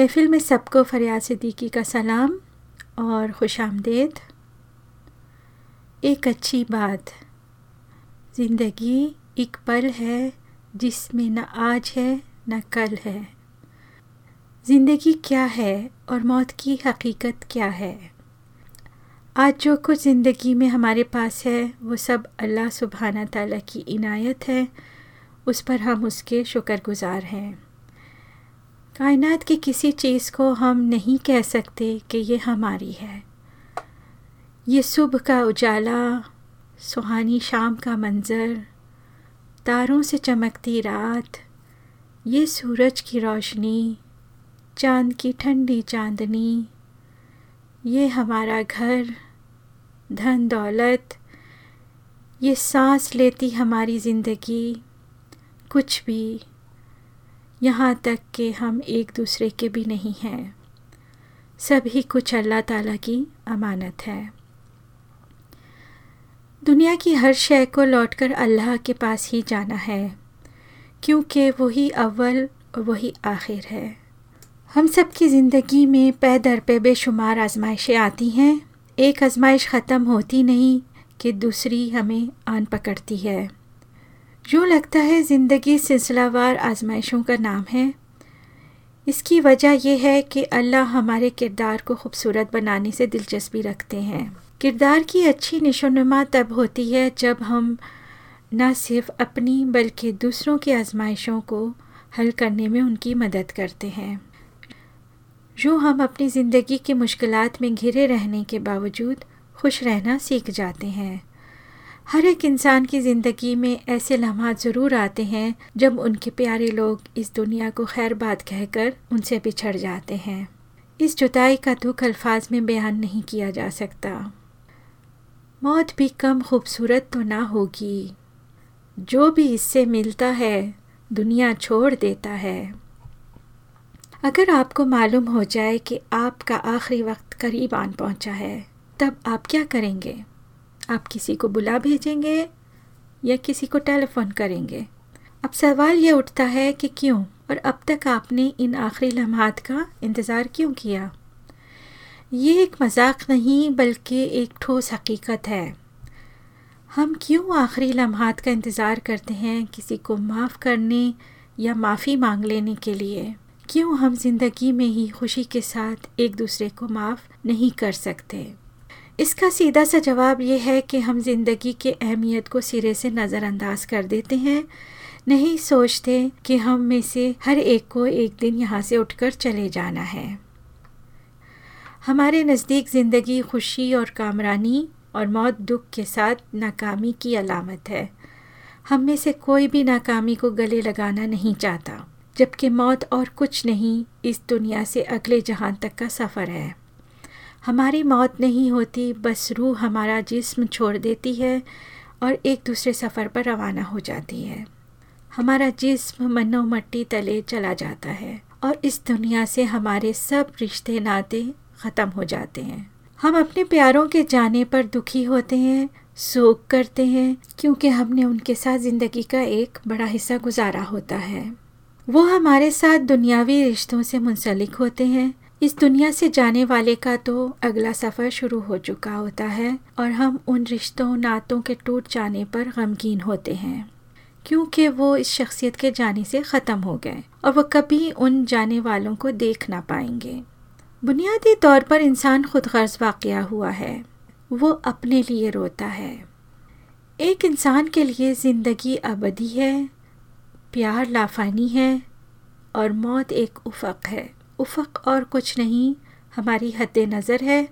महफिल में सबको फरियाद सिद्दीकी का सलाम और खुश आमदेद। एक अच्छी बात, ज़िंदगी एक पल है जिसमें न आज है, न कल है। ज़िंदगी क्या है और मौत की हकीकत क्या है? आज जो कुछ ज़िंदगी में हमारे पास है, वो सब अल्लाह सुबहाना ताला की इनायत है। उस पर हम उसके शुक्रगुज़ार हैं। कायनात की किसी चीज़ को हम नहीं कह सकते कि ये हमारी है। ये सुबह का उजाला, सुहानी शाम का मंज़र, तारों से चमकती रात, ये सूरज की रोशनी, चाँद की ठंडी चांदनी, ये हमारा घर, धन दौलत, ये सांस लेती हमारी ज़िंदगी, कुछ भी। यहाँ तक कि हम एक दूसरे के भी नहीं हैं। सभी कुछ अल्लाह ताला की अमानत है। दुनिया की हर शय को लौटकर अल्लाह के पास ही जाना है, क्योंकि वही अव्वल और वही आखिर है। हम सब की ज़िंदगी में पै दर पे बेशुमार आजमाइशें आती हैं। एक आजमाइश ख़त्म होती नहीं कि दूसरी हमें आन पकड़ती है। यूँ लगता है ज़िंदगी सिलसिलावार आजमाइशों का नाम है। इसकी वजह यह है कि अल्लाह हमारे किरदार को खूबसूरत बनाने से दिलचस्पी रखते हैं। किरदार की अच्छी निशोनुमा तब होती है जब हम न सिर्फ़ अपनी बल्कि दूसरों की आजमाइशों को हल करने में उनकी मदद करते हैं। जो हम अपनी ज़िंदगी की मुश्किलात में घिरे रहने के बावजूद खुश रहना सीख जाते हैं। हर एक इंसान की ज़िंदगी में ऐसे लम्हात ज़रूर आते हैं जब उनके प्यारे लोग इस दुनिया को खैर बात कहकर उनसे बिछड़ जाते हैं। इस जुताई का दुख अल्फाज में बयान नहीं किया जा सकता। मौत भी कम खूबसूरत तो ना होगी। जो भी इससे मिलता है, दुनिया छोड़ देता है। अगर आपको मालूम हो जाए कि आपका आखिरी वक्त करीब आन पहुँचा है, तब आप क्या करेंगे? आप किसी को बुला भेजेंगे या किसी को टेलीफोन करेंगे? अब सवाल ये उठता है कि क्यों और अब तक आपने इन आखिरी लम्हात का इंतज़ार क्यों किया? ये एक मज़ाक नहीं, बल्कि एक ठोस हकीकत है। हम क्यों आखिरी लम्हात का इंतज़ार करते हैं किसी को माफ़ करने या माफ़ी मांग लेने के लिए? क्यों हम ज़िंदगी में ही खुशी के साथ एक दूसरे को माफ़ नहीं कर सकते? इसका सीधा सा जवाब ये है कि हम ज़िंदगी की अहमियत को सिरे से नज़रअंदाज कर देते हैं। नहीं सोचते कि हम में से हर एक को एक दिन यहाँ से उठकर चले जाना है। हमारे नज़दीक ज़िंदगी खुशी और कामरानी और मौत दुख के साथ नाकामी की अलामत है। हम में से कोई भी नाकामी को गले लगाना नहीं चाहता, जबकि मौत और कुछ नहीं इस दुनिया से अगले जहान तक का सफ़र है। हमारी मौत नहीं होती, बस रूह हमारा जिस्म छोड़ देती है और एक दूसरे सफ़र पर रवाना हो जाती है। हमारा जिस्म मनो मट्टी तले चला जाता है और इस दुनिया से हमारे सब रिश्ते, नाते ख़त्म हो जाते हैं। हम अपने प्यारों के जाने पर दुखी होते हैं शोक करते हैं, क्योंकि हमने उनके साथ ज़िंदगी का एक बड़ा हिस्सा गुजारा होता है। वो हमारे साथ दुनियावी रिश्तों से मुंसलिक होते हैं इस दुनिया से जाने वाले का तो अगला सफ़र शुरू हो चुका होता है और हम उन रिश्तों, नातों के टूट जाने पर गमगीन होते हैं। क्योंकि वो इस शख्सियत के जाने से ख़त्म हो गए और वह कभी उन जाने वालों को देख ना पाएँगे। बुनियादी तौर पर इंसान खुद गर्ज वाक़ हुआ है। वो अपने लिए रोता है। एक इंसान के लिए ज़िंदगी अबदी है, प्यार लाफानी है और मौत एक उफ़क़ है। उफ़क और कुछ नहीं, हमारी हद नज़र है।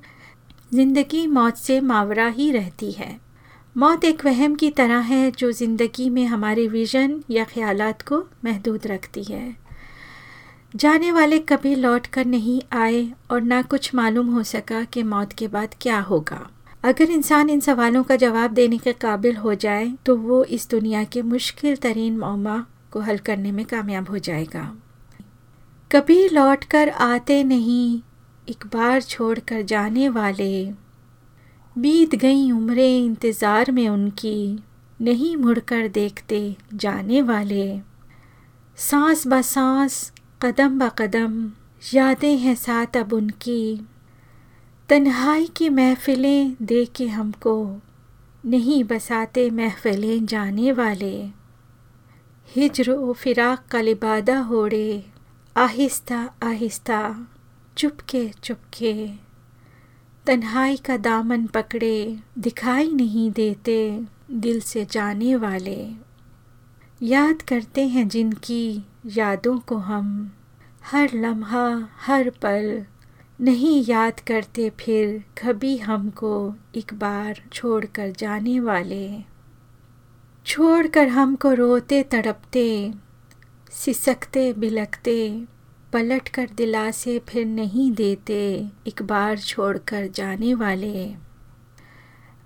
ज़िंदगी मौत से मावरा ही रहती है। मौत एक वहम की तरह है जो ज़िंदगी में हमारे विज़न या ख्यालात को महदूद रखती है। जाने वाले कभी लौट कर नहीं आए और ना कुछ मालूम हो सका कि मौत के बाद क्या होगा। अगर इंसान इन सवालों का जवाब देने के काबिल हो जाए तो वो इस दुनिया के मुश्किल तरीन मौमा को हल करने में कामयाब हो जाएगा। कभी लौट कर आते नहीं, एक बार छोड़ कर जाने वाले। बीत गई उम्रें इंतज़ार में उनकी, नहीं मुड़कर देखते जाने वाले। सांस ब सांस, कदम ब कदम, यादें हैं साथ अब उनकी। तन्हाई की महफिलें दे के हमको, नहीं बसाते महफिलें जाने वाले। हिजर व फिराक का लिबादा होड़े आहिस्ता आहिस्ता, चुपके चुपके। तन्हाई का दामन पकड़े, दिखाई नहीं देते दिल से जाने वाले। याद करते हैं जिनकी यादों को हम। हर लम्हा, हर पल, नहीं याद करते फिर कभी हमको एक बार छोड़ कर जाने वाले। छोड़ कर हमको रोते, तड़पते सिसकते बिलकते, पलट कर दिलासे फिर नहीं देते, एक बार छोड़कर जाने वाले।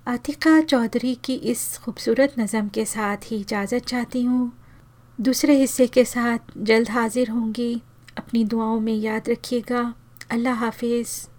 आतिका चौधरी की इस खूबसूरत नज़म के साथ ही इजाज़त चाहती हूँ। दूसरे हिस्से के साथ जल्द हाजिर होंगी। अपनी दुआओं में याद रखिएगा। अल्लाह हाफिज़।